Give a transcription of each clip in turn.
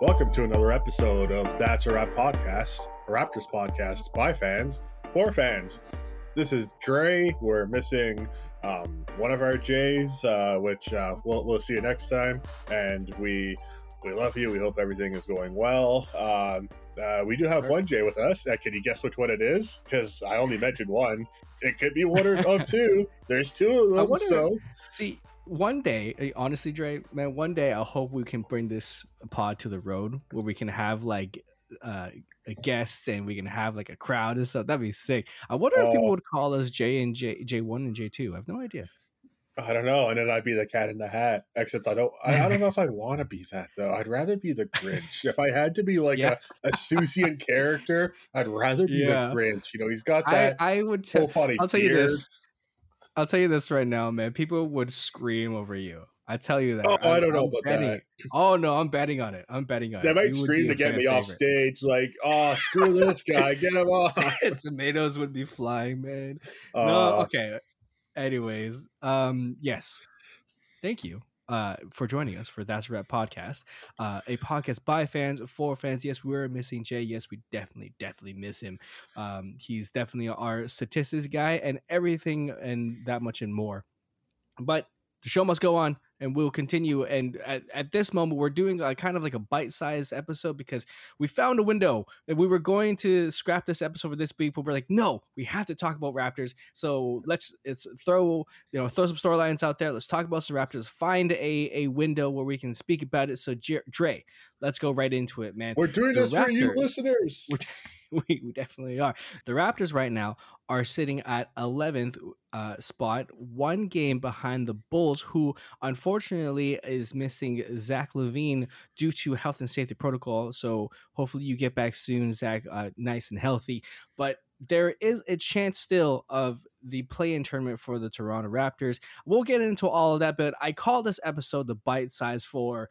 to another episode of That's a Rap podcast, a Raptors podcast by fans for fans. This is Dre. We're missing um, one of our J's, uh, which uh, we'll, we'll see you next time. And we we love you. We hope everything is going well. Um, uh, we do have one J with us. Uh, can you guess which one it is? Because I only mentioned one. It could be one or two. There's two of them. Wonder, so see, one day, eh, honestly, Dre, man, one day I hope we can bring this pod to the road where we can have like uh, a guest and we can have like a crowd and stuff. That'd be sick. I wonder if people would call us J and J J one and J two. I have no idea. I don't know, and then I'd be the cat in the hat. Except I don't. I, I don't know if I want to be that though. I'd rather be the Grinch. if I had to be like yeah. a, a Seussian character, I'd rather be yeah. the Grinch. You know, he's got that. I, I would. I'll tell you this. I'll tell you this right now, man. People would scream over you. I tell you that. Oh, I'm, I do not know I'm about betting. that. Oh no, I'm betting on it. I'm betting on they it. They might scream to get me favorite. off stage, like, "Oh, screw this guy, get him off." Tomatoes would be flying, man. Uh, no, okay. Anyways, um, yes. Thank you uh, for joining us for That's Rap podcast, uh, a podcast by fans for fans. Yes, we're missing Jay. Yes, we definitely, definitely miss him. Um, he's definitely our statistics guy and everything and that much and more. But the show must go on and we'll continue. And at, at this moment, we're doing a kind of like a bite sized episode because we found a window and we were going to scrap this episode for this week, but we're like, no, we have to talk about Raptors. So let's it's throw you know throw some storylines out there. Let's talk about some Raptors. Find a a window where we can speak about it. So Dre, let's go right into it, man. We're doing the this Raptors, for you listeners. we, we definitely are. The Raptors right now are sitting at 11th uh, spot, one game behind the Bulls, who unfortunately is missing Zach LaVine due to health and safety protocol. So hopefully you get back soon, Zach, uh, nice and healthy. But there is a chance still of the play-in tournament for the Toronto Raptors. We'll get into all of that, but I call this episode the bite size for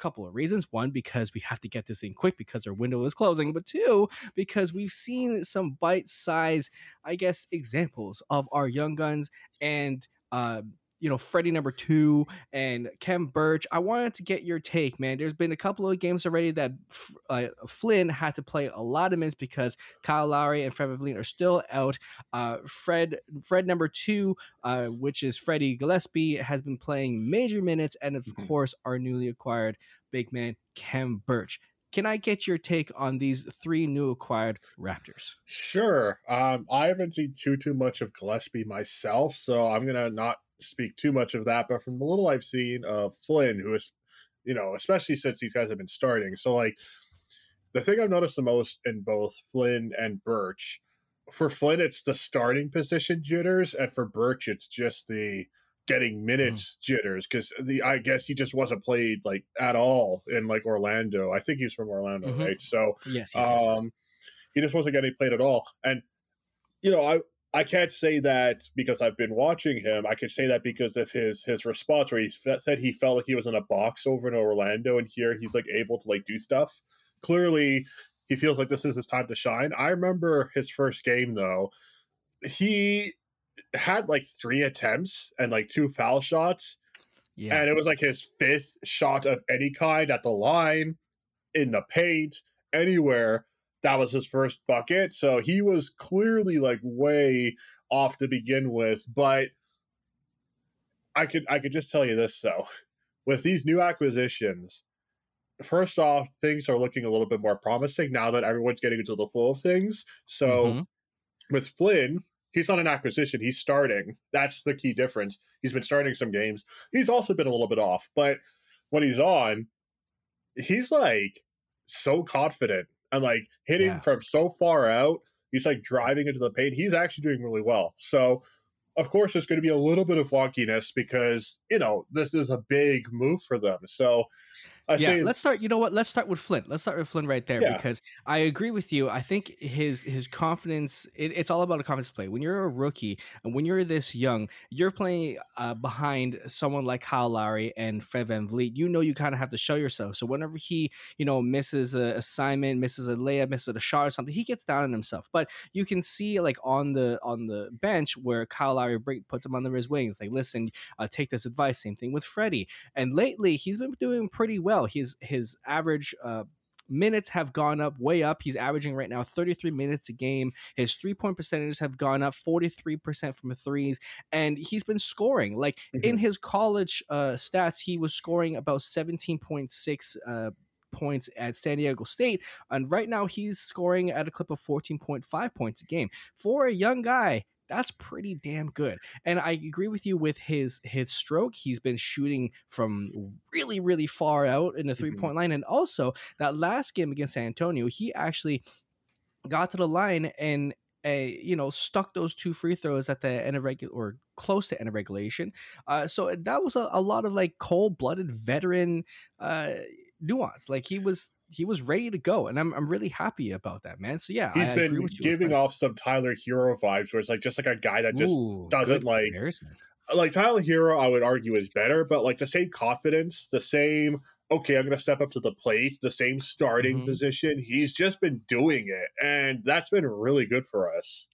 couple of reasons. One, because we have to get this in quick because our window is closing, but two, because we've seen some bite size, I guess, examples of our young guns and uh, you know, Freddie number two and Khem Birch. I wanted to get your take, man. There's been a couple of games already that uh, Flynn had to play a lot of minutes because Kyle Lowry and Fred VanVleet are still out. Uh, Fred, Fred number two, uh, which is Freddie Gillespie, has been playing major minutes, and of mm-hmm. course, our newly acquired big man Khem Birch. Can I get your take on these three new acquired Raptors? Sure. Um, I haven't seen too too much of Gillespie myself, so I'm gonna not speak too much of that, but from the little I've seen of Flynn, who is, you know, especially since these guys have been starting. So, like, the thing I've noticed the most in both Flynn and Birch, for Flynn, it's the starting position jitters, and for Birch, it's just the getting minutes mm. jitters because the I guess he just wasn't played like at all in like Orlando. I think he's from Orlando, mm-hmm. right? So yes, yes, yes, um, he just wasn't getting played at all. And you know, I I can't say that because I've been watching him. I could say that because of his his response, where he said he felt like he was in a box over in Orlando, and here he's like able to like do stuff. Clearly, he feels like this is his time to shine. I remember his first game though. he had like three attempts and like two foul shots. Yeah. And it was like his fifth shot of any kind at the line, in the paint, anywhere. That was his first bucket. So he was clearly like way off to begin with. But I could I could just tell you this though. With these new acquisitions, first off, things are looking a little bit more promising now that everyone's getting into the flow of things. So mm-hmm. with Flynn, he's not an acquisition. He's starting. That's the key difference. He's been starting some games. He's also been a little bit off, but when he's on, he's like so confident and like hitting yeah. from so far out. He's like driving into the paint. He's actually doing really well. So, of course, there's going to be a little bit of wonkiness because, you know, this is a big move for them. So, I yeah, say, let's start. You know what? Let's start with Flynn. Let's start with Flynn right there yeah. because I agree with you. I think his his confidence. It, it's all about a confidence play. When you're a rookie and when you're this young, you're playing uh, behind someone like Kyle Lowry and Fred VanVleet. You know you kind of have to show yourself. So whenever he you know misses a assignment, misses a layup, misses a shot or something, he gets down on himself. But you can see like on the on the bench where Kyle Lowry puts him under his wings. Like, listen, uh, take this advice. Same thing with Freddie. And lately he's been doing pretty well well. His his average uh, minutes have gone up way up. He's averaging right now 33 minutes a game. His three point percentages have gone up 43% from threes, and he's been scoring. Like mm-hmm. in his college uh, stats, he was scoring about 17.6. Uh, points at San Diego State. And right now he's scoring at a clip of 14.5 points a game. For a young guy, that's pretty damn good. And I agree with you with his his stroke. He's been shooting from really really far out in the three point mm-hmm. line, and also that last game against San Antonio, he actually got to the line and a uh, you know stuck those two free throws at the end of regular or close to end of regulation. Uh, so that was a, a lot of like cold blooded veteran uh, nuance. Like he was he was ready to go, and I'm I'm really happy about that, man. So yeah, he's I been giving off some Tyler Herro vibes, where it's like just like a guy that just Ooh, doesn't like like Tyler Herro. I would argue is better, but like the same confidence, the same. Okay, I'm going to step up to the plate, the same starting mm-hmm. position. He's just been doing it, and that's been really good for us.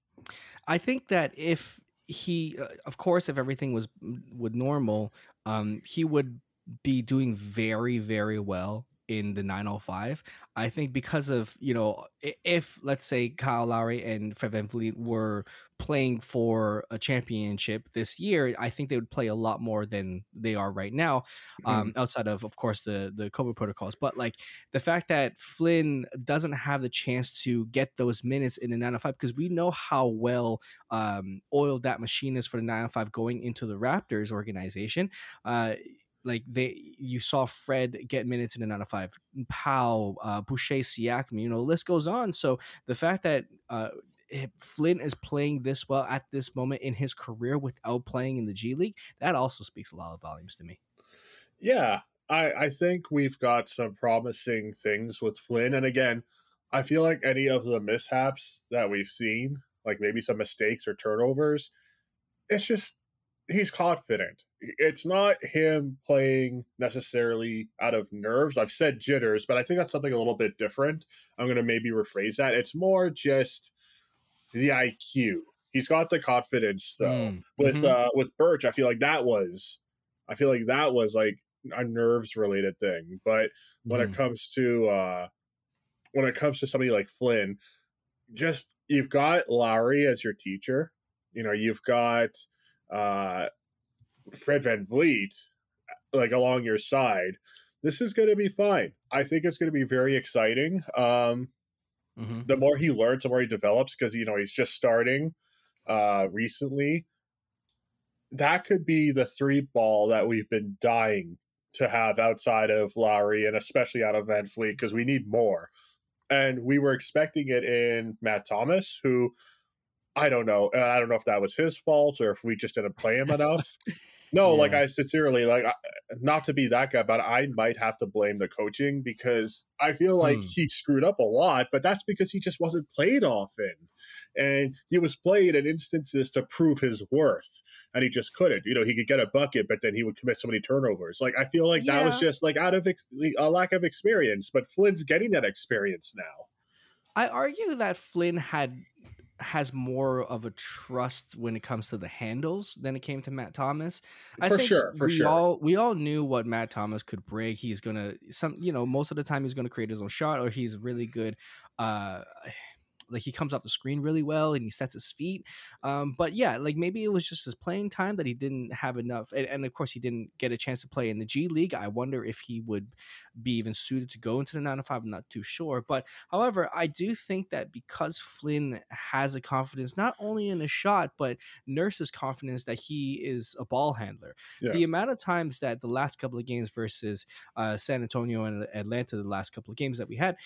I think that if he, uh, of course, if everything was with normal, um, he would be doing very, very well in the 905. I think because of, you know, if let's say Kyle Lowry and Fred VanVleet were playing for a championship this year, I think they would play a lot more than they are right now, um, mm-hmm. outside of, of course, the, the COVID protocols. But like the fact that Flynn doesn't have the chance to get those minutes in the 905, because we know how well um, oiled that machine is for the 905 going into the Raptors organization. Uh, like they you saw Fred get minutes in and out of five, Powell, uh, Boucher, Siakam, you know, the list goes on. So the fact that uh, Flynn is playing this well at this moment in his career without playing in the G League, that also speaks a lot of volumes to me. Yeah, I, I think we've got some promising things with Flynn. And again, I feel like any of the mishaps that we've seen, like maybe some mistakes or turnovers, it's just he's confident. It's not him playing necessarily out of nerves. I've said jitters, but I think that's something a little bit different. I'm going to maybe rephrase that. It's more just the IQ. He's got the confidence though. Mm. With mm-hmm. uh with Birch, I feel like that was I feel like that was like a nerves related thing. But when mm. it comes to uh when it comes to somebody like Flynn, just you've got Lowry as your teacher. You know, you've got uh, Fred Van VanVleet like along your side, this is going to be fine. I think it's going to be very exciting. Um, mm-hmm. The more he learns, the more he develops, because you know he's just starting uh, recently. That could be the three ball that we've been dying to have outside of Lowry and especially out of VanVleet because we need more. And we were expecting it in Matt Thomas, who I don't know. I don't know if that was his fault or if we just didn't play him enough. No, yeah. like I sincerely like not to be that guy, but I might have to blame the coaching because I feel like hmm. he screwed up a lot, but that's because he just wasn't played often. And he was played in instances to prove his worth, and he just couldn't. You know, he could get a bucket, but then he would commit so many turnovers. Like I feel like yeah. that was just like out of ex- a lack of experience. But Flynn's getting that experience now. I argue that Flynn had has more of a trust when it comes to the handles than it came to Matt Thomas. I For think sure, for we sure. all we all knew what Matt Thomas could bring. He's gonna some you know most of the time he's gonna create his own shot or he's really good. Uh, like he comes off the screen really well and he sets his feet. Um, but yeah, like maybe it was just his playing time that he didn't have enough, and, and of course he didn't get a chance to play in the G League. I wonder if he would be even suited to go into the nine to five. I'm not too sure. But however, I do think that because Flynn has a confidence not only in his shot, but nurses confidence that he is a ball handler. Yeah. The amount of times that the last couple of games versus uh, San Antonio and Atlanta, the last couple of games that we had,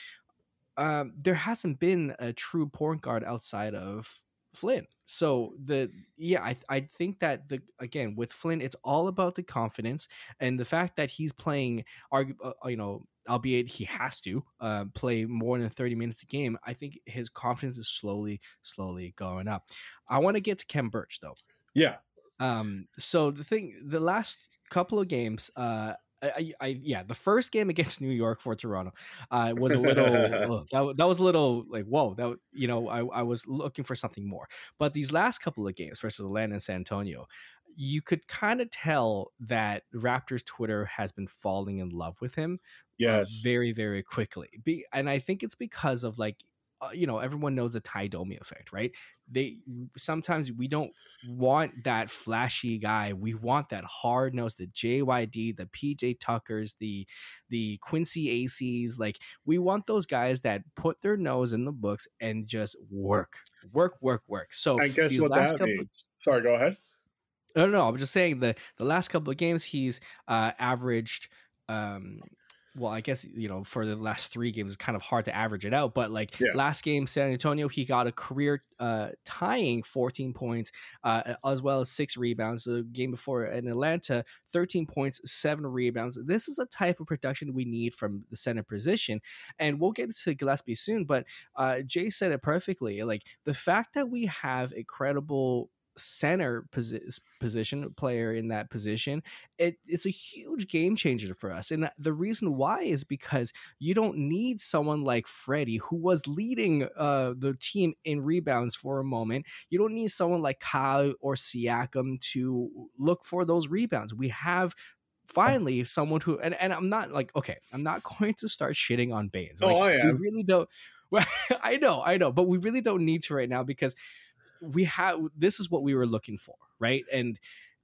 um, there hasn't been a true point guard outside of Flynn. So the yeah, I I think that the again with Flynn, it's all about the confidence and the fact that he's playing, argu- uh, you know, albeit he has to uh, play more than thirty minutes a game. I think his confidence is slowly, slowly going up. I want to get to Khem Birch though. Yeah. Um, so the thing, the last couple of games, uh, I, I, yeah, the first game against New York for Toronto, uh, was a little that, that was a little like whoa, that you know, I, I was looking for something more. But these last couple of games versus Atlanta and San Antonio, you could kind of tell that Raptors Twitter has been falling in love with him uh, Yes. very very quickly Be, and i think it's because of like uh, you know everyone knows the Tie Domi effect right they sometimes we don't want that flashy guy we want that hard nose the jyd the pj tuckers the the Quincy Acys like we want those guys that put their nose in the books and just work work work work so I guess what that couple means? Sorry, go ahead. no, no, no. I'm just saying the the last couple of games he's uh, averaged. Um, well, I guess you know for the last three games it's kind of hard to average it out, but like Yeah. last game San Antonio he got a career uh, tying 14 points uh, as well as six rebounds. The game before in Atlanta 13 points, seven rebounds. This is a type of production we need from the center position, and we'll get to Gillespie soon. But uh, Jay said it perfectly. Like the fact that we have a credible center posi- position player in that position it, it's a huge game changer for us and the reason why is because you don't need someone like freddie who was leading uh, the team in rebounds for a moment you don't need someone like kyle or siakam to look for those rebounds we have finally someone who and, and i'm not like okay i'm not going to start shitting on baynes like, oh, I we really don't well, i know i know but we really don't need to right now because we have this is what we were looking for right? And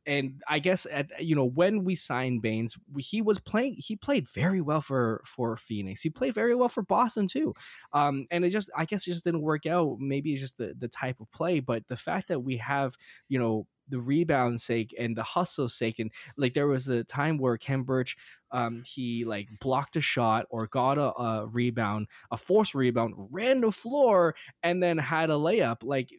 and i guess at you know when we signed baynes he was playing he played very well for for phoenix. He played very well for boston too. Um and it just i guess it just didn't work out. Maybe it's just the the type of play but the fact that we have you know the rebound sake and the hustle sake and like there was a time where Khem Birch um he like blocked a shot or got a, a rebound a forced rebound ran the floor and then had a layup. Like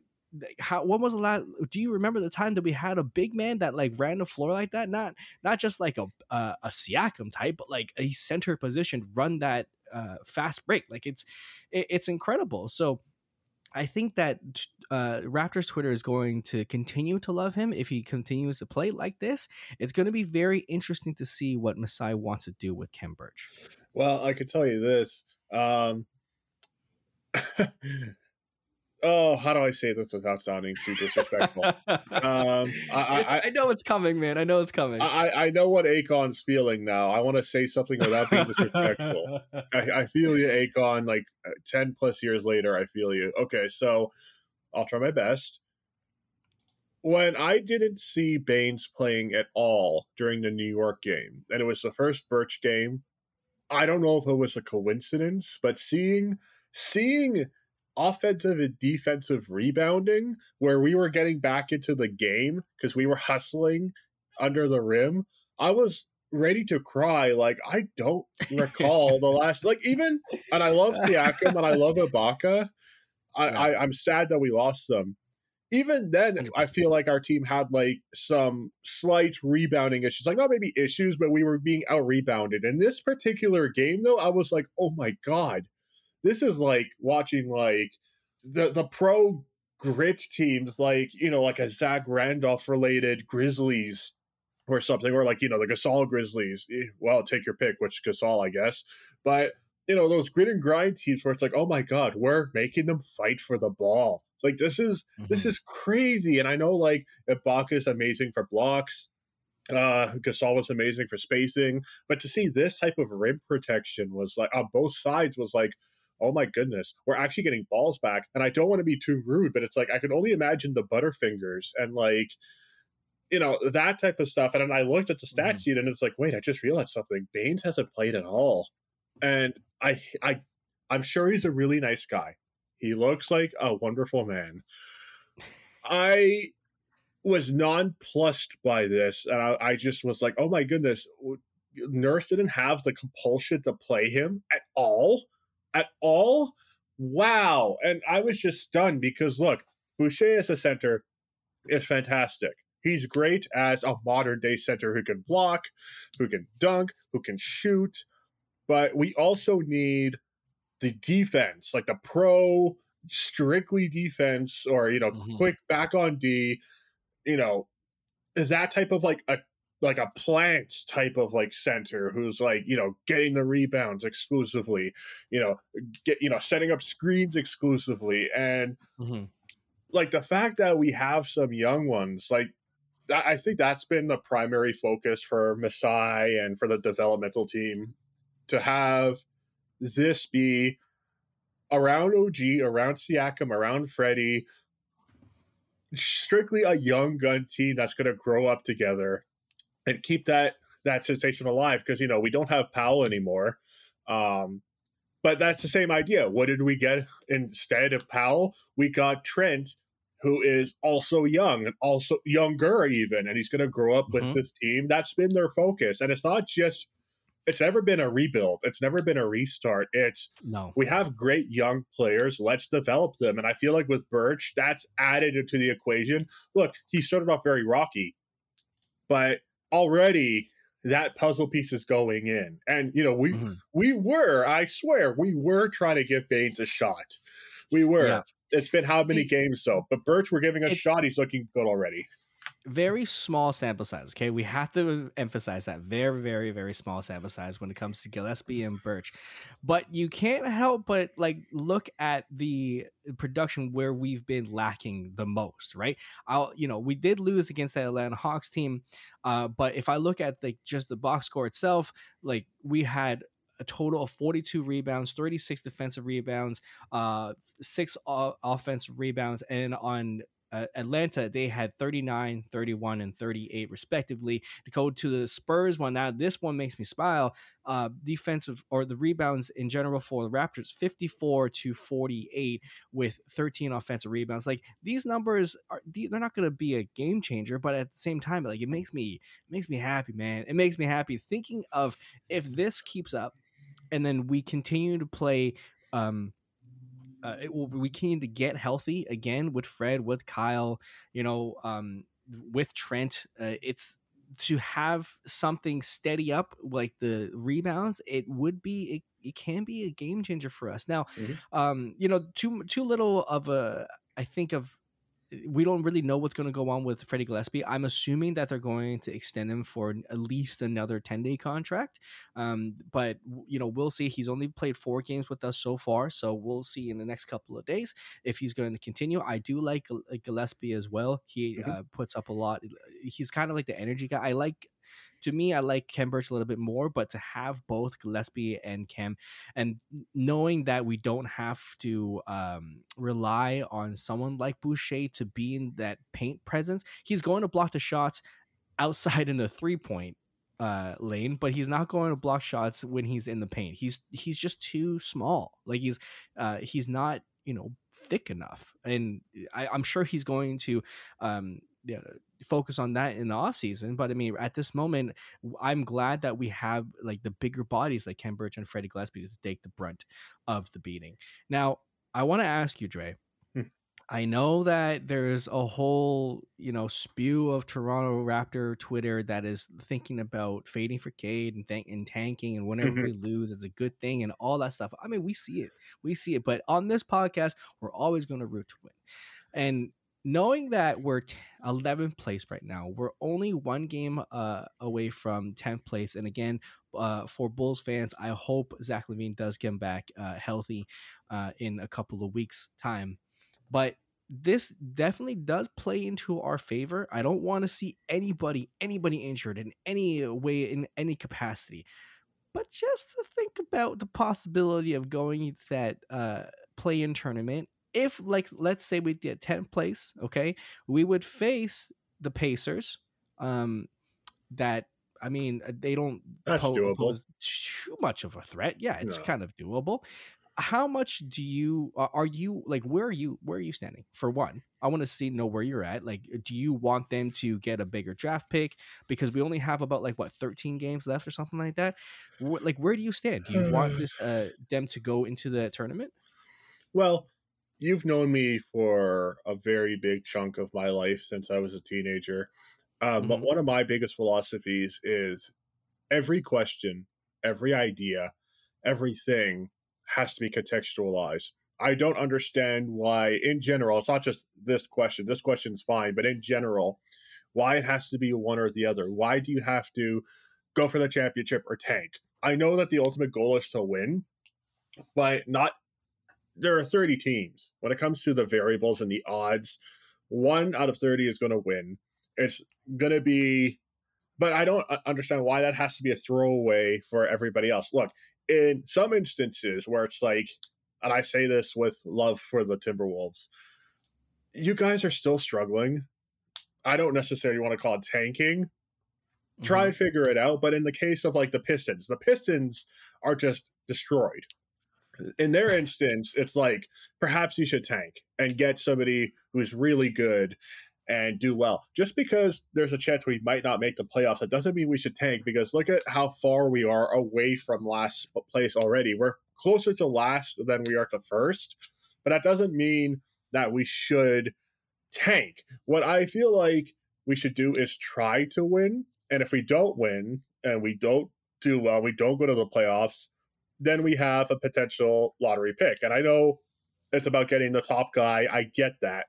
how when was the last do you remember the time that we had a big man that like ran the floor like that not not just like a uh, a Siakam type but like a center position run that uh fast break like it's it, it's incredible so I think that uh, Raptors Twitter is going to continue to love him if he continues to play like this. It's going to be very interesting to see what Masai wants to do with Khem Birch. Well, I could tell you this. Um, oh, how do I say this without sounding too disrespectful? um, I, I, I know it's coming, man. I know it's coming. I, I know what Akon's feeling now. I want to say something without being disrespectful. I, I feel you, Akon. Like uh, ten plus years later, I feel you. Okay, so I'll try my best. When I didn't see Baynes playing at all during the New York game, and it was the first Birch game, I don't know if it was a coincidence, but seeing seeing offensive and defensive rebounding where we were getting back into the game because we were hustling under the rim, I was ready to cry. Like I don't recall the last like even and I love Siakam and I love Ibaka. I, Yeah. I I'm sad that we lost them. Even then, I feel like our team had like some slight rebounding issues. Like not maybe issues, but we were being out rebounded. In this particular game, though, I was like, "Oh my god, this is like watching like the the pro grit teams, like you know, like a Zach Randolph related Grizzlies or something, or like you know the Gasol Grizzlies. Eh, Well, take your pick, which Gasol, I guess. But you know those grit and grind teams where it's like, oh my god, we're making them fight for the ball. Like this is mm-hmm. this is crazy. And I know like Ibaka is amazing for blocks. Uh Gasol was amazing for spacing. But to see this type of rim protection was like on both sides was like, oh my goodness, we're actually getting balls back. And I don't want to be too rude, but it's like I can only imagine the butterfingers and like you know that type of stuff and then i looked at the stat mm-hmm. sheet and it's like wait i just realized something baynes hasn't played at all and i i i'm sure he's a really nice guy he looks like a wonderful man. I was nonplussed by this, and I, I, just was like, "Oh my goodness!" Nurse didn't have the compulsion to play him at all, at all. Wow! And I was just stunned because look, Boucher as a center is fantastic. He's great as a modern day center who can block, who can dunk, who can shoot. But we also need the defense, like the pro strictly defense or you know mm-hmm. quick back on D, you know, is that type of like a like a plant type of like center who's like you know getting the rebounds exclusively, you know, get you know setting up screens exclusively, and mm-hmm. like the fact that we have some young ones like I think that's been the primary focus for Masai and for the developmental team to have this be around OG, around Siakam, around Freddie, strictly a young gun team that's going to grow up together and keep that that sensation alive because you know we don't have Powell anymore. Um, but that's the same idea. What did we get instead of Powell? We got Trent, who is also young and also younger even, and he's going to grow up mm-hmm. with this team. That's been their focus, and it's not just it's never been a rebuild. It's never been a restart. It's no. We have great young players. Let's develop them. And I feel like with Birch, that's added into the equation. Look, he started off very rocky, but already that puzzle piece is going in. And you know, we mm-hmm. we were, I swear, we were trying to give Baynes a shot. We were. Yeah. It's been how many games though? But Birch, we're giving a it, shot. He's looking good already very small sample size. Okay, we have to emphasize that very, very, very small sample size when it comes to Gillespie and Birch. But you can't help but like look at the production where we've been lacking the most, right? I'll, you know, we did lose against that Atlanta Hawks team, uh, but if I look at like just the box score itself, like we had a total of 42 rebounds, 36 defensive rebounds, uh, six offensive rebounds, and on uh, Atlanta, they had 39, 31, and 38 respectively. To go to the Spurs one, now this one makes me smile. Uh, defensive or the rebounds in general for the Raptors, 54 to 48 with 13 offensive rebounds. Like these numbers are, they're not going to be a game changer, but at the same time, like it makes me, it makes me happy, man. It makes me happy thinking of if this keeps up, and then we continue to play. Um, uh, it will, we need to get healthy again with Fred, with Kyle, you know, um, with Trent. Uh, it's to have something steady up like the rebounds. It would be it, it can be a game changer for us. Now, mm-hmm. um, you know, too too little of a I think of we don't really know what's going to go on with Freddie Gillespie. I'm assuming that they're going to extend him for at least another 10 day contract. Um, but, you know, we'll see. He's only played four games with us so far. So we'll see in the next couple of days if he's going to continue. I do like Gillespie as well. He mm-hmm. uh, puts up a lot. He's kind of like the energy guy. I like to me, I like Birch a little bit more, but to have both Gillespie and Khem, and knowing that we don't have to um, rely on someone like Boucher to be in that paint presence, he's going to block the shots outside in the three point uh, lane, but he's not going to block shots when he's in the paint. He's he's just too small. Like he's uh, he's not you know thick enough, and I, am sure he's going to um, you know, focus on that in the off season. But I mean, at this moment, I'm glad that we have like the bigger bodies like Khem Birch and Freddie Gillespie to take the brunt of the beating. Now, I want to ask you, Dre. Hmm. I know that there's a whole, you know, spew of Toronto Raptor Twitter that is thinking about fading for Cade and, th- and tanking, and whenever mm-hmm. we lose, it's a good thing, and all that stuff. I mean, we see it, we see it. But on this podcast, we're always going to root to win. And knowing that we're t- 11th place right now, we're only one game uh, away from 10th place. And again, uh, for Bulls fans, I hope Zach LaVine does get back uh, healthy uh, in a couple of weeks' time. But this definitely does play into our favor. I don't want to see anybody anybody injured in any way in any capacity. But just to think about the possibility of going that uh, play-in tournament, if like let's say we get 10th place, okay, we would face the Pacers. Um, that I mean, uh, they don't That's po- doable. pose too much of a threat. Yeah, it's No. kind of doable. How much do you are are you like? Where are you? Where are you standing? For one, I want to see know where you're at. Like, do you want them to get a bigger draft pick because we only have about like what 13 games left or something like that? Like, where do you stand? Do you want this uh them to go into the tournament? Well, you've known me for a very big chunk of my life since I was a teenager. Um, But Mhm. one of my biggest philosophies is every question, every idea, everything has to be contextualized. I don't understand why, in general, it's not just this question. This question is fine, but in general, why it has to be one or the other. Why do you have to go for the championship or tank? I know that the ultimate goal is to win, but not there are 30 teams. When it comes to the variables and the odds, one out of 30 is going to win. It's going to be, but I don't understand why that has to be a throwaway for everybody else. Look, in some instances where it's like, and I say this with love for the Timberwolves, you guys are still struggling. I don't necessarily want to call it tanking. Try mm-hmm. and figure it out. But in the case of like the Pistons, the Pistons are just destroyed in their instance, it's like perhaps you should tank and get somebody who's really good and do well. Just because there's a chance we might not make the playoffs, that doesn't mean we should tank because look at how far we are away from last place already. We're closer to last than we are to first, but that doesn't mean that we should tank. What I feel like we should do is try to win. And if we don't win and we don't do well, we don't go to the playoffs, then we have a potential lottery pick. And I know it's about getting the top guy. I get that.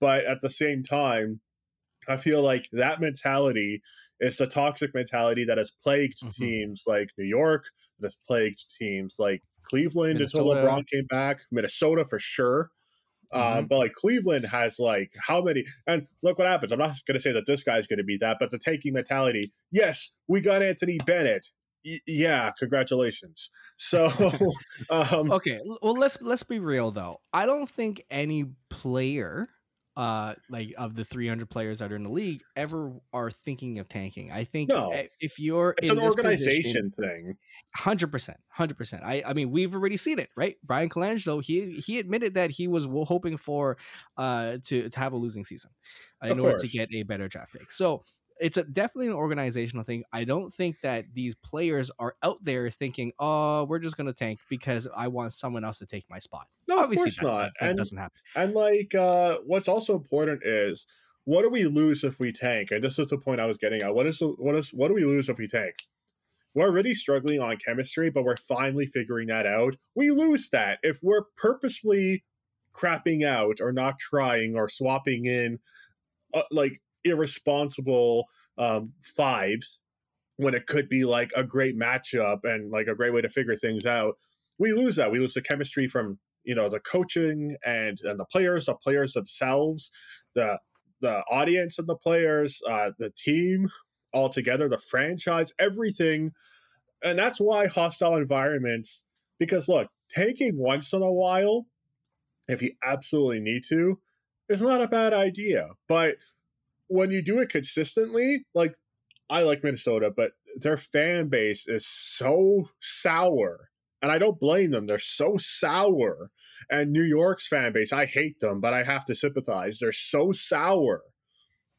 But at the same time, I feel like that mentality is the toxic mentality that has plagued Mhm. teams like New York, that has plagued teams like Cleveland until LeBron came back, Minnesota for sure. Um, Mhm. but like Cleveland has like how many? And look what happens. I'm not going to say that this guy's going to be that, but the taking mentality. Yes, we got Anthony Bennett. Yeah, congratulations. So, um, okay well let's let's be real though i don't think any player uh like of the 300 players that are in the league ever are thinking of tanking i think No. if you're it's in an organization position, thing. 100% 100% i i mean we've already seen it right Bryan Colangelo he he admitted that he was hoping for uh to to have a losing season in Of order to get a better draft pick so it's a, definitely an organizational thing. I don't think that these players are out there thinking, "Oh, we're just going to tank because I want someone else to take my spot." No, Obviously, of course not. That, that and doesn't happen. and like, uh, what's also important is what do we lose if we tank? And this is the point I was getting at. What is the, what is what do we lose if we tank? We're already struggling on chemistry, but we're finally figuring that out. We lose that if we're purposefully crapping out or not trying or swapping in uh, like irresponsible um, fives when it could be like a great matchup and like a great way to figure things out. We lose that. We lose the chemistry from you know the coaching and and the players, the players themselves, the the audience and the players, uh, the team all together, the franchise, everything, and that's why hostile environments. Because look, taking once in a while, if you absolutely need to, is not a bad idea. But when you do it consistently, like I like Minnesota, but their fan base is so sour. And I don't blame them. They're so sour. And New York's fan base, I hate them, but I have to sympathize. They're so sour.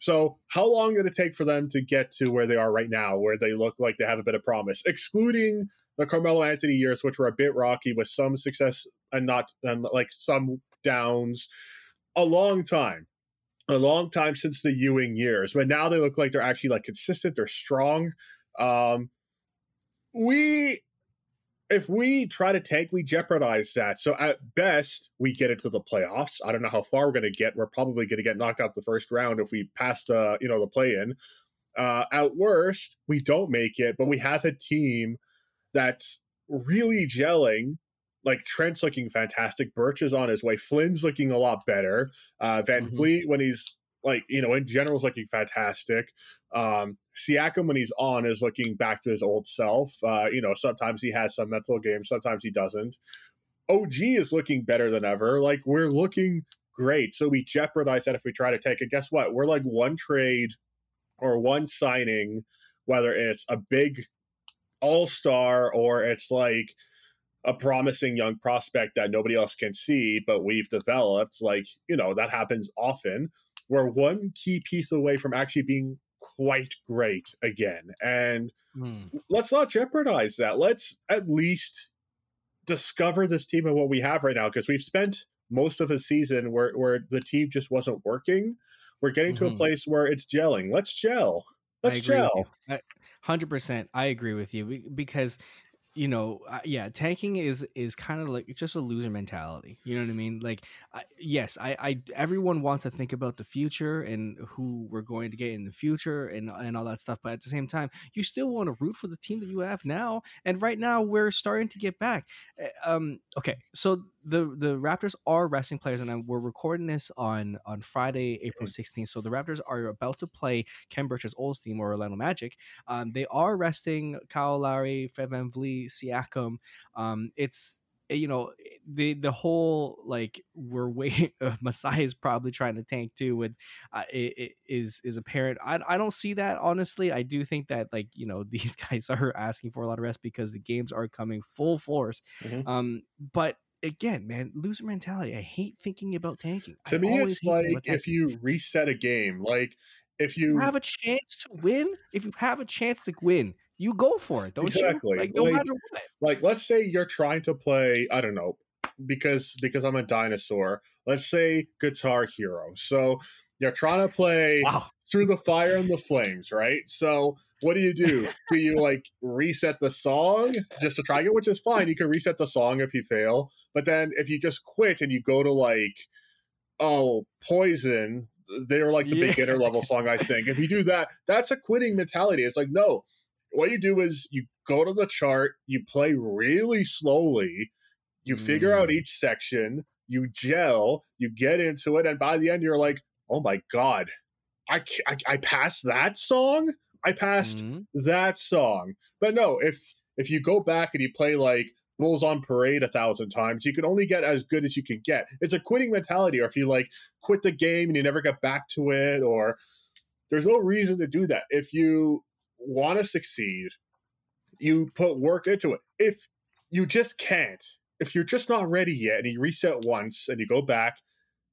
So, how long did it take for them to get to where they are right now, where they look like they have a bit of promise, excluding the Carmelo Anthony years, which were a bit rocky with some success and not and like some downs? A long time a long time since the Ewing years, but now they look like they're actually like consistent. They're strong. Um, we, if we try to tank, we jeopardize that. So at best, we get into the playoffs. I don't know how far we're going to get. We're probably going to get knocked out the first round if we pass the you know the play in. Uh, at worst, we don't make it, but we have a team that's really gelling like Trent's looking fantastic. Birch is on his way. Flynn's looking a lot better. Uh, Van Mhm. Vliet when he's like you know in general is looking fantastic. Um, Siakam when he's on is looking back to his old self. Uh, you know sometimes he has some mental games, sometimes he doesn't. OG is looking better than ever. Like we're looking great. So we jeopardize that if we try to take it. Guess what? We're like one trade or one signing, whether it's a big all star or it's like a promising young prospect that nobody else can see, but we've developed. Like, you know, that happens often. We're one key piece away from actually being quite great again. And Hmm. let's not jeopardize that. Let's at least discover this team and what we have right now because we've spent most of a season where, where the team just wasn't working. We're getting to a Mhm. place where it's gelling. Let's gel. Let's gel. Hundred percent, I agree with you because you know, uh, yeah, tanking is is kind of like just a loser mentality. You know what I mean? Like, I, yes, I, I, everyone wants to think about the future and who we're going to get in the future and and all that stuff. But at the same time, you still want to root for the team that you have now. And right now, we're starting to get back. Uh, Um, okay, so the the Raptors are resting players, and we're recording this on on Friday, April sixteenth. So the Raptors are about to play Khem Birch's old team or Orlando Magic. Um, they are resting Kyle Lowry, Fred VanVleet, Siakam. Um, it's you know the the whole like we're waiting. Uh, Masai is probably trying to tank too. With uh, it, it is is apparent. I I don't see that honestly. I do think that like you know these guys are asking for a lot of rest because the games are coming full force. Mhm. Um, but again, man, loser mentality. I hate thinking about tanking. I To me, it's like if you reset a game, like if you you have a chance to win, if you have a chance to win, you go for it, don't Exactly. you? Like no Like- matter what. like let's say you're trying to play i don't know because because i'm a dinosaur let's say guitar hero so you're trying to play Wow. through the fire and the flames right so what do you do? Do you like reset the song just to try again? Which is fine you can reset the song if you fail but then if you just quit and you go to like oh poison they're like the Yeah. beginner level song i think. If you do that that's a quitting mentality. It's like no what you do is you go to the chart, you play really slowly, you figure out Mm. each section, you gel, you get into it, and by the end you're like, oh my god, I I, I passed that song, I passed Mhm. that song. But no, if if you go back and you play like Bulls on Parade a thousand times, you can only get as good as you can get. It's a quitting mentality, or if you like quit the game and you never get back to it, or there's no reason to do that. If you want to succeed, you put work into it. If you just can't, if you're just not ready yet and you reset once and you go back,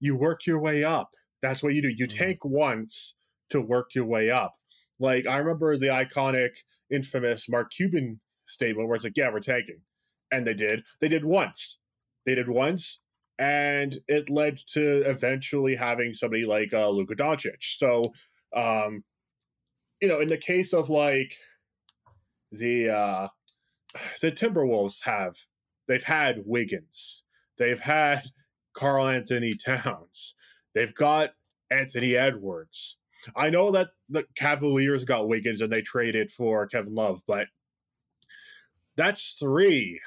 you work your way up. That's what you do. You Mhm. tank once to work your way up. Like I remember the iconic, infamous Mark Cuban statement where it's like, yeah, we're tanking. And they did. They did once. They did once. And it led to eventually having somebody like uh, Luka Doncic. So, um, you know, in the case of like the uh, the Timberwolves have, they've had Wiggins, they've had Karl-Anthony Towns, they've got Anthony Edwards. I know that the Cavaliers got Wiggins and they traded for Kevin Love, but that's three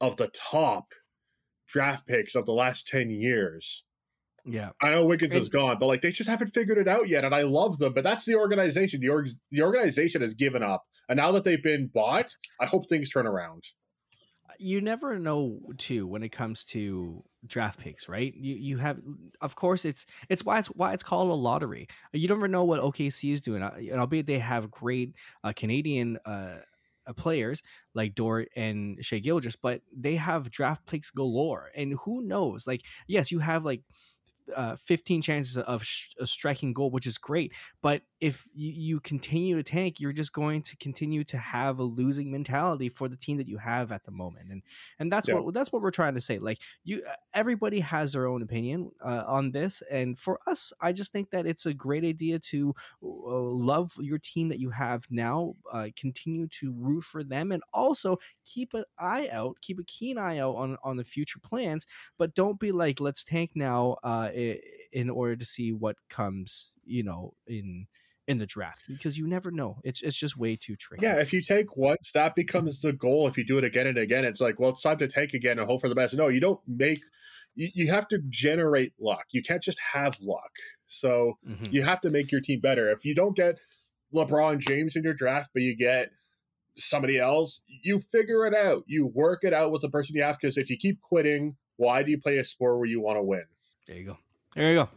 of the top draft picks of the last 10 years. Yeah. I know Wiggins is gone, but like they just haven't figured it out yet, and I love them. But that's the organization. The, org- the organization has given up, and now that they've been bought, I hope things turn around. You never know too when it comes to draft picks, right? You you have of course it's it's why it's why it's called a lottery. You never know what OKC is doing. And albeit they have great uh, Canadian uh, uh, players like Dort and Shai Gilgeous, but they have draft picks galore. And who knows? Like, yes, you have like uh, 15 chances of sh- striking goal, which is great. But if you, you continue to tank, you're just going to continue to have a losing mentality for the team that you have at the moment. And and that's Yeah. what that's what we're trying to say. Like you, uh, everybody has their own opinion uh, on this, and for us, I just think that it's a great idea to uh, love your team that you have now, uh, continue to root for them, and also keep an eye out, keep a keen eye out on on the future plans. But don't be like, let's tank now, uh, in order to see what comes, you know, in in the draft because you never know. It's it's just way too tricky. Yeah, if you take once, that becomes the goal. If you do it again and again, it's like, well, it's time to take again and hope for the best. No, you don't make. You, you have to generate luck. You can't just have luck. So Mhm. you have to make your team better. If you don't get LeBron James in your draft, but you get somebody else, you figure it out. You work it out with the person you have. Because if you keep quitting, why do you play a sport where you want to win? There you go. There you go.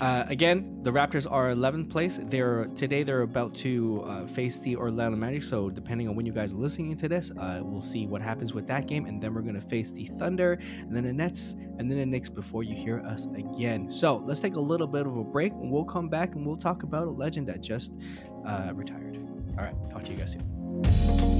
Uh, again, the Raptors are 11th place. They're today. They're about to uh, face the Orlando Magic. So depending on when you guys are listening to this, uh, we'll see what happens with that game, and then we're gonna face the Thunder, and then the Nets, and then the Knicks before you hear us again. So let's take a little bit of a break, and we'll come back and we'll talk about a legend that just uh, retired. All right, talk to you guys soon.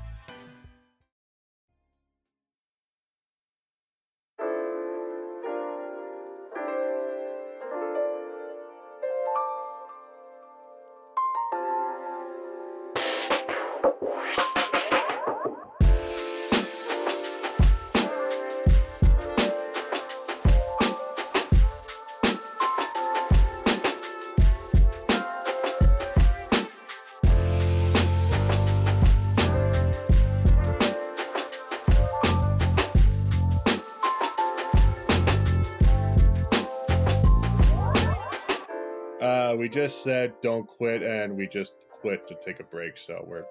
We just said don't quit, and we just quit to take a break. So we're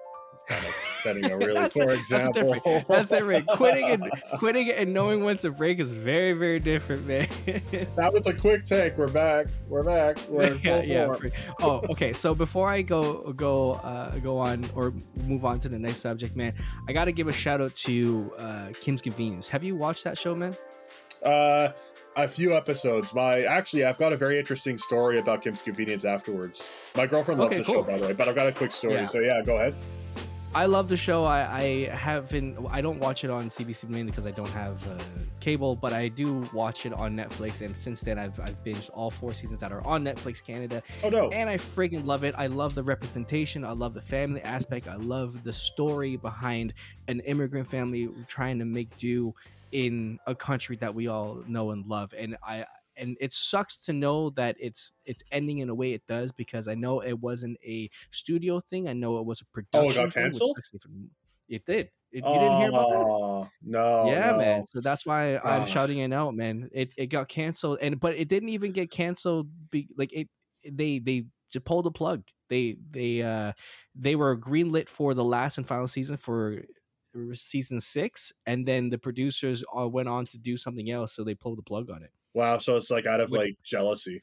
kind of setting a really That's- poor that's example. different. That's different. Quitting and quitting and knowing when to break is very, very different, man. that was a quick take. We're back. We're back. We're yeah, full yeah. Oh, okay. So before I go go uh, go on or move on to the next subject, man, I got to give a shout out to uh, Kim's Convenience. Have you watched that show, man? Uh, a few episodes. My actually, I've got a very interesting story about Kim's Convenience afterwards. My girlfriend loves Okay, the cool. show, by the way, but I've got a quick story. Yeah. So yeah, go ahead. I love the show. I, I haven't. I don't watch it on CBC mainly because I don't have uh, cable, but I do watch it on Netflix. And since then, I've I've binged all four seasons that are on Netflix Canada. Oh no. and I friggin' love it. I love the representation. I love the family aspect. I love the story behind an immigrant family trying to make do in a country that we all know and love. And I and it sucks to know that it's it's ending in a way it does because I know it wasn't a studio thing. I know it was a production. Oh, got canceled? even- It did. It, you didn't hear about that? No. yeah, no. man. So that's why I'm shouting it out, man. It it got canceled, and but it didn't even get canceled. Be, like it, they they just pulled the plug. They they uh they were greenlit for the last and final season for season six, and then the producers uh, went on to do something else, so they pulled the plug on it. Wow. So it's like out of like jealousy.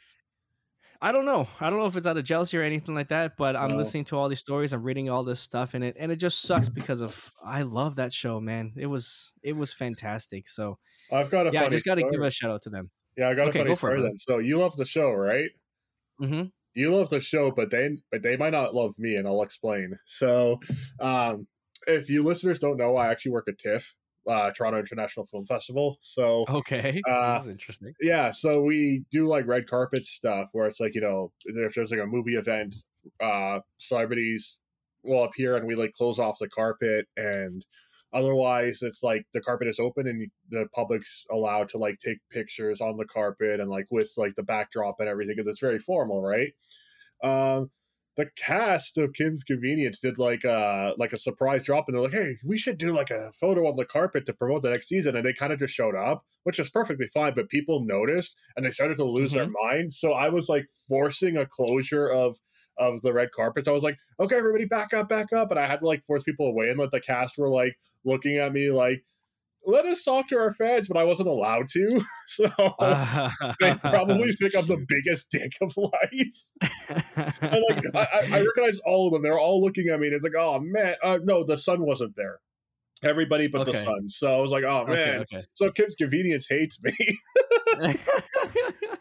I don't know. I don't know if it's out of jealousy or anything like that, but I'm No. listening to all these stories. I'm reading all this stuff in it, and it just sucks because of I love that show, man. It was it was fantastic. So I've got a yeah, I just got to give a shout out to them. Yeah, I got Okay, a funny go it, story then. So you love the show, right? Mm-hmm. you love the show, but they but they might not love me, and I'll explain. So, um, if you listeners don't know, I actually work at TIFF. uh, Toronto International Film Festival. So okay, uh, this is interesting. Yeah, so we do like red carpet stuff where it's like you know if there's like a movie event, uh, celebrities will appear and we like close off the carpet and otherwise it's like the carpet is open and the public's allowed to like take pictures on the carpet and like with like the backdrop and everything because it's very formal right um the cast of Kim's Convenience did like a like a surprise drop, and they're like, "Hey, we should do like a photo on the carpet to promote the next season." And they kind of just showed up, which is perfectly fine. But people noticed, and they started to lose mm-hmm. their minds. So I was like forcing a closure of of the red carpets. I was like, "Okay, everybody, back up, back up," and I had to like force people away, and let the cast were like looking at me like let us talk to our fans, but I wasn't allowed to. So they probably think I'm the biggest dick of life. and like I, I, recognize all of them. They're all looking at me, and it's like, oh man, uh, no, the son wasn't there. Everybody but okay. the son. So I was like, oh man. Okay, okay. So Kim's convenience hates me.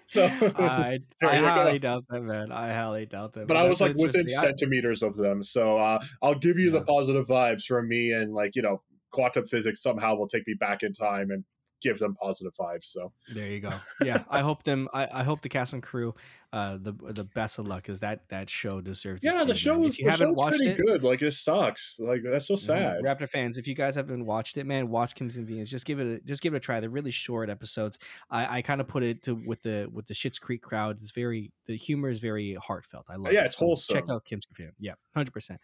so I, I highly doubt that, man. I highly doubt that. But, but I was like within centimeters of them. So uh, I'll give you yeah. the positive vibes from me and like, you know, quantum physics somehow will take me back in time and give them positive vibes. So there you go. Yeah, I hope them. I, I hope the cast and crew uh, the the best of luck because that that show deserves. Yeah, the show is. If you haven't watched it, good. Like it sucks. Like that's so mm-hmm. sad. Raptor fans, if you guys haven't watched it, man, watch Kim's Convenience. Just give it a, just give it a try. They're really short episodes. I, I kind of put it to with the with the Schitt's Creek crowd. It's very the humor is very heartfelt. I love. Yeah, it. it's so wholesome. Check out Kim's Convenience. Yeah, hundred percent.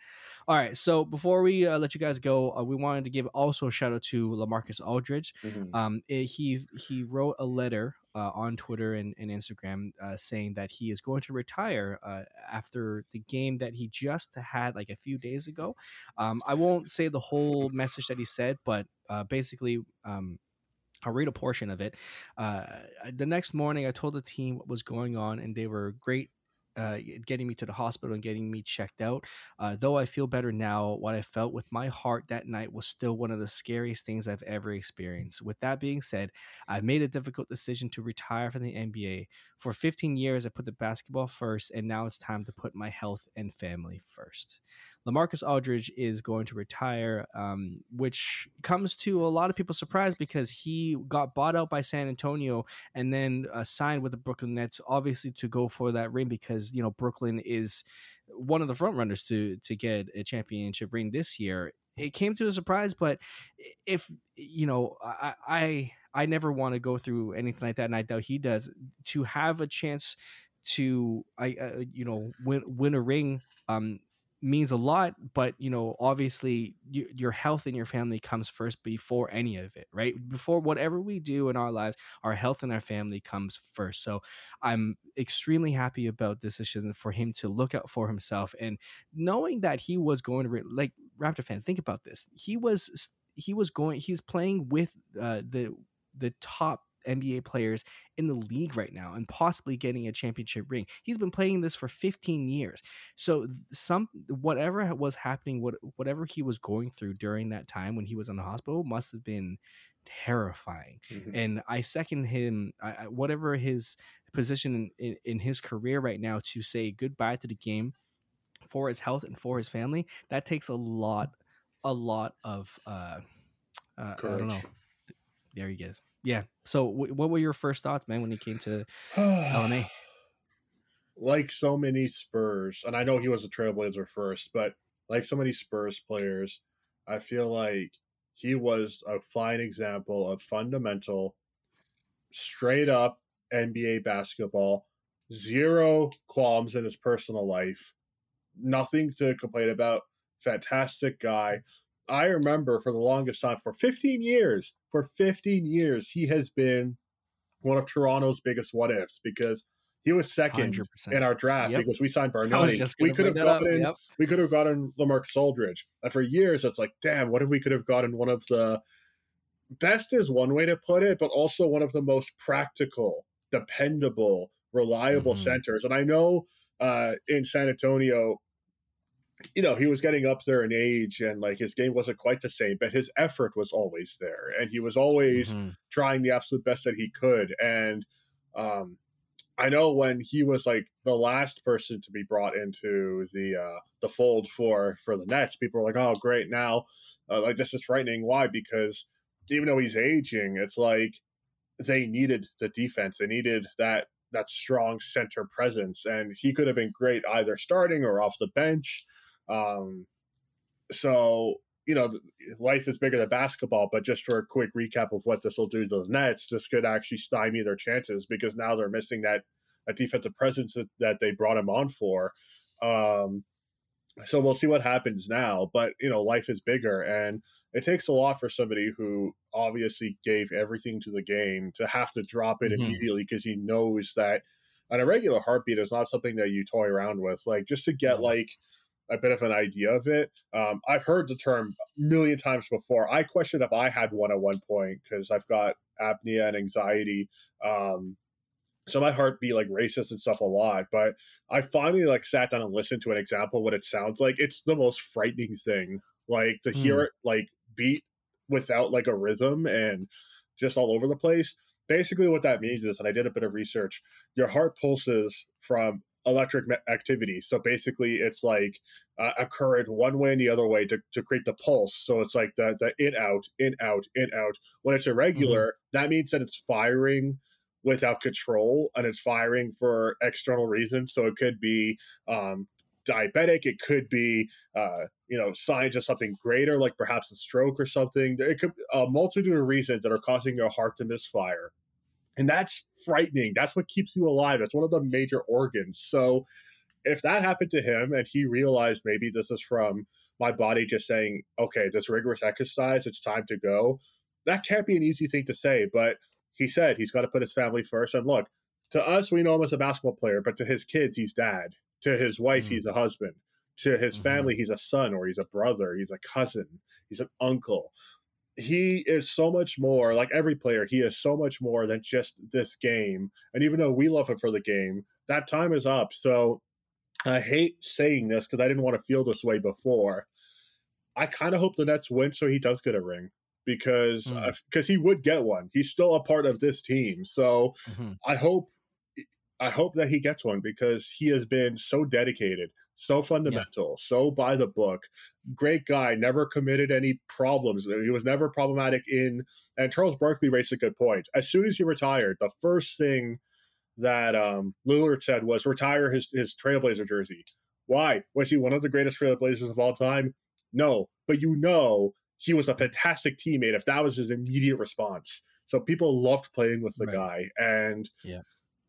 All right, so before we uh, let you guys go, uh, we wanted to give also a shout out to Lamarcus Aldridge. Mm-hmm. Um, it, he he wrote a letter uh, on Twitter and, and Instagram uh, saying that he is going to retire uh, after the game that he just had like a few days ago. Um, I won't say the whole message that he said, but uh, basically, um, I'll read a portion of it. Uh, the next morning, I told the team what was going on, and they were great uh, getting me to the hospital and getting me checked out. Uh, though I feel better now, what I felt with my heart that night was still one of the scariest things I've ever experienced. With that being said, I've made a difficult decision to retire from the NBA. For 15 years, I put the basketball first, and now it's time to put my health and family first. Lamarcus Aldridge is going to retire, um, which comes to a lot of people's surprise because he got bought out by San Antonio and then uh, signed with the Brooklyn Nets, obviously to go for that ring because you know Brooklyn is one of the front runners to to get a championship ring this year. It came to a surprise, but if you know, I I, I never want to go through anything like that, and I doubt he does. To have a chance to I uh, you know win win a ring um means a lot but you know obviously you, your health and your family comes first before any of it right before whatever we do in our lives our health and our family comes first so i'm extremely happy about this decision for him to look out for himself and knowing that he was going to re- like raptor fan think about this he was he was going he's playing with uh, the the top NBA players in the league right now and possibly getting a championship ring. He's been playing this for 15 years. So some whatever was happening, what whatever he was going through during that time when he was in the hospital must have been terrifying. Mm-hmm. And I second him I, whatever his position in, in, in his career right now to say goodbye to the game for his health and for his family. That takes a lot a lot of uh, uh I don't know. There he goes yeah. So, w- what were your first thoughts, man, when he came to LMA? Like so many Spurs, and I know he was a Trailblazer first, but like so many Spurs players, I feel like he was a fine example of fundamental, straight up NBA basketball, zero qualms in his personal life, nothing to complain about. Fantastic guy. I remember for the longest time, for 15 years, for 15 years, he has been one of Toronto's biggest what ifs because he was 2nd 100%. in our draft yep. because we signed Bargnani. We could have gotten yep. we could have gotten Lamarcus Aldridge. And for years, it's like, damn, what if we could have gotten one of the best is one way to put it, but also one of the most practical, dependable, reliable mm-hmm. centers. And I know uh, in San Antonio, you know, he was getting up there in age and like his game wasn't quite the same, but his effort was always there. And he was always mm-hmm. trying the absolute best that he could. And um, I know when he was like the last person to be brought into the uh, the fold for for the Nets, people were like, "Oh, great! Now, uh, like this is frightening. Why? Because even though he's aging, it's like they needed the defense. They needed that that strong center presence, and he could have been great either starting or off the bench. Um, so you know, life is bigger than basketball. But just for a quick recap of what this will do to the Nets, this could actually stymie their chances because now they're missing that that defensive presence that, that they brought him on for. Um, so we'll see what happens now. But you know, life is bigger, and it takes a lot for somebody who obviously gave everything to the game to have to drop it mm-hmm. immediately because he knows that on a regular heartbeat is not something that you toy around with. Like just to get like a bit of an idea of it. Um, I've heard the term a million times before. I questioned if I had one at one point because I've got apnea and anxiety. Um, so my heart be like racist and stuff a lot but i finally like sat down and listened to an example what it sounds like it's the most frightening thing like to hear mm. it like beat without like a rhythm and just all over the place basically what that means is and i did a bit of research your heart pulses from electric activity so basically it's like uh, a current one way and the other way to, to create the pulse so it's like the, the in out in out in out when it's irregular mm-hmm. that means that it's firing without control and it's firing for external reasons. So it could be um, diabetic, it could be uh, you know signs of something greater, like perhaps a stroke or something. It could a multitude of reasons that are causing your heart to misfire. And that's frightening. That's what keeps you alive. That's one of the major organs. So if that happened to him and he realized maybe this is from my body just saying, okay, this rigorous exercise, it's time to go, that can't be an easy thing to say. But he said he's got to put his family first. And look, to us, we know him as a basketball player, but to his kids, he's dad. To his wife, mm-hmm. he's a husband. To his mm-hmm. family, he's a son or he's a brother, he's a cousin, he's an uncle. He is so much more, like every player, he is so much more than just this game. And even though we love him for the game, that time is up. So I hate saying this because I didn't want to feel this way before. I kind of hope the Nets win so he does get a ring because because mm. he would get one. He's still a part of this team, so mm-hmm. I hope I hope that he gets one because he has been so dedicated, so fundamental, yeah. so by the book. Great guy, never committed any problems. He was never problematic in. And Charles Barkley raised a good point. As soon as he retired, the first thing that um, Lillard said was retire his his Trailblazer jersey. Why was he one of the greatest Trailblazers of all time? No, but you know he was a fantastic teammate if that was his immediate response. So people loved playing with the right. guy, and yeah,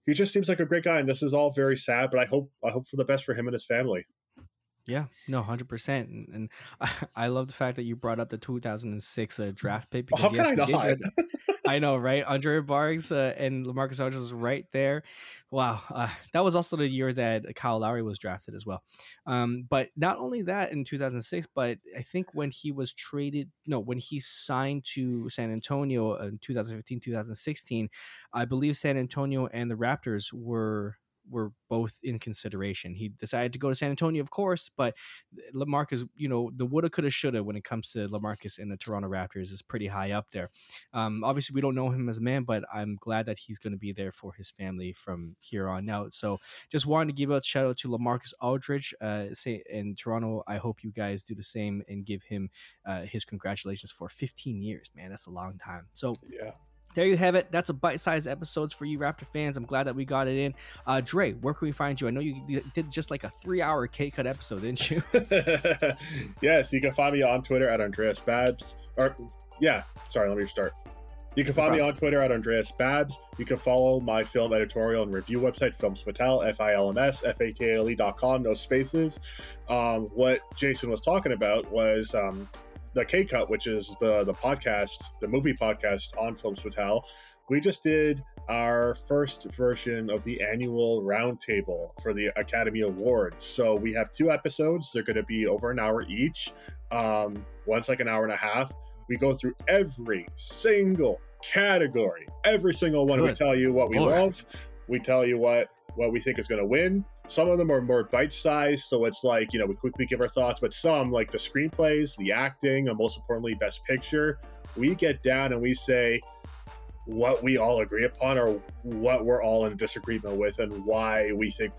he just seems like a great guy. And this is all very sad, but I hope I hope for the best for him and his family. Yeah, no, hundred percent, and, and I, I, love the fact that you brought up the 2006 uh, draft pick because How yes, we did. I know, right? Andrea Bargnani uh, and Lamarcus Aldridge was right there. Wow, uh, that was also the year that Kyle Lowry was drafted as well. Um, but not only that in 2006, but I think when he was traded, no, when he signed to San Antonio in 2015, 2016, I believe San Antonio and the Raptors were were both in consideration. He decided to go to San Antonio, of course, but Lamarcus, you know, the woulda, coulda, shoulda when it comes to Lamarcus and the Toronto Raptors is pretty high up there. Um, obviously, we don't know him as a man, but I'm glad that he's going to be there for his family from here on out. So, just wanted to give a shout out to Lamarcus Aldridge. Uh, say in Toronto, I hope you guys do the same and give him uh, his congratulations for 15 years. Man, that's a long time. So, yeah there you have it. That's a bite-sized episodes for you Raptor fans. I'm glad that we got it in. Uh, Dre, where can we find you? I know you did just like a three-hour K-cut episode, didn't you? yes, you can find me on Twitter at Andreas Babs. Or yeah, sorry, let me start. You can find me on Twitter at Andreas Babs. You can follow my film editorial and review website, Films Fatale, F I L M S F A K L E dot com, no spaces. Um, what Jason was talking about was um, the K Cut, which is the the podcast, the movie podcast on Films Fatale, we just did our first version of the annual roundtable for the Academy Awards. So we have two episodes. They're going to be over an hour each. Um, one's like an hour and a half. We go through every single category, every single one. Good. We tell you what we love. We tell you what what we think is going to win. Some of them are more bite sized, so it's like, you know, we quickly give our thoughts, but some, like the screenplays, the acting, and most importantly, best picture, we get down and we say what we all agree upon or what we're all in disagreement with and why we think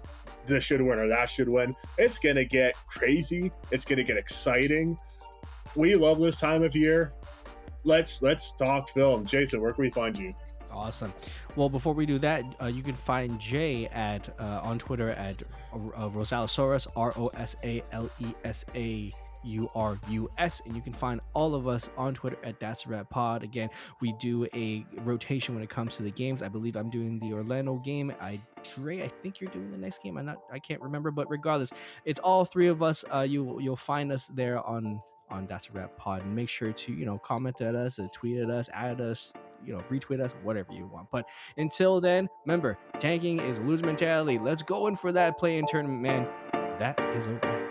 this should win or that should win. It's going to get crazy, it's going to get exciting. We love this time of year let's let's talk film. Jason, where can we find you? Awesome. Well, before we do that, uh, you can find Jay at uh, on Twitter at uh, Rosalesaurus, R O S A L E S A U R U S, and you can find all of us on Twitter at That's a Wrap Pod. Again, we do a rotation when it comes to the games. I believe I'm doing the Orlando game. I Dre, I think you're doing the next game. I'm not. I can't remember, but regardless, it's all three of us. Uh, you you'll find us there on on That's a Wrap Pod, make sure to you know comment at us, uh, tweet at us, add us, you know, retweet us, whatever you want. But until then, remember, tanking is lose mentality. Let's go in for that play in tournament, man. That is a wrap.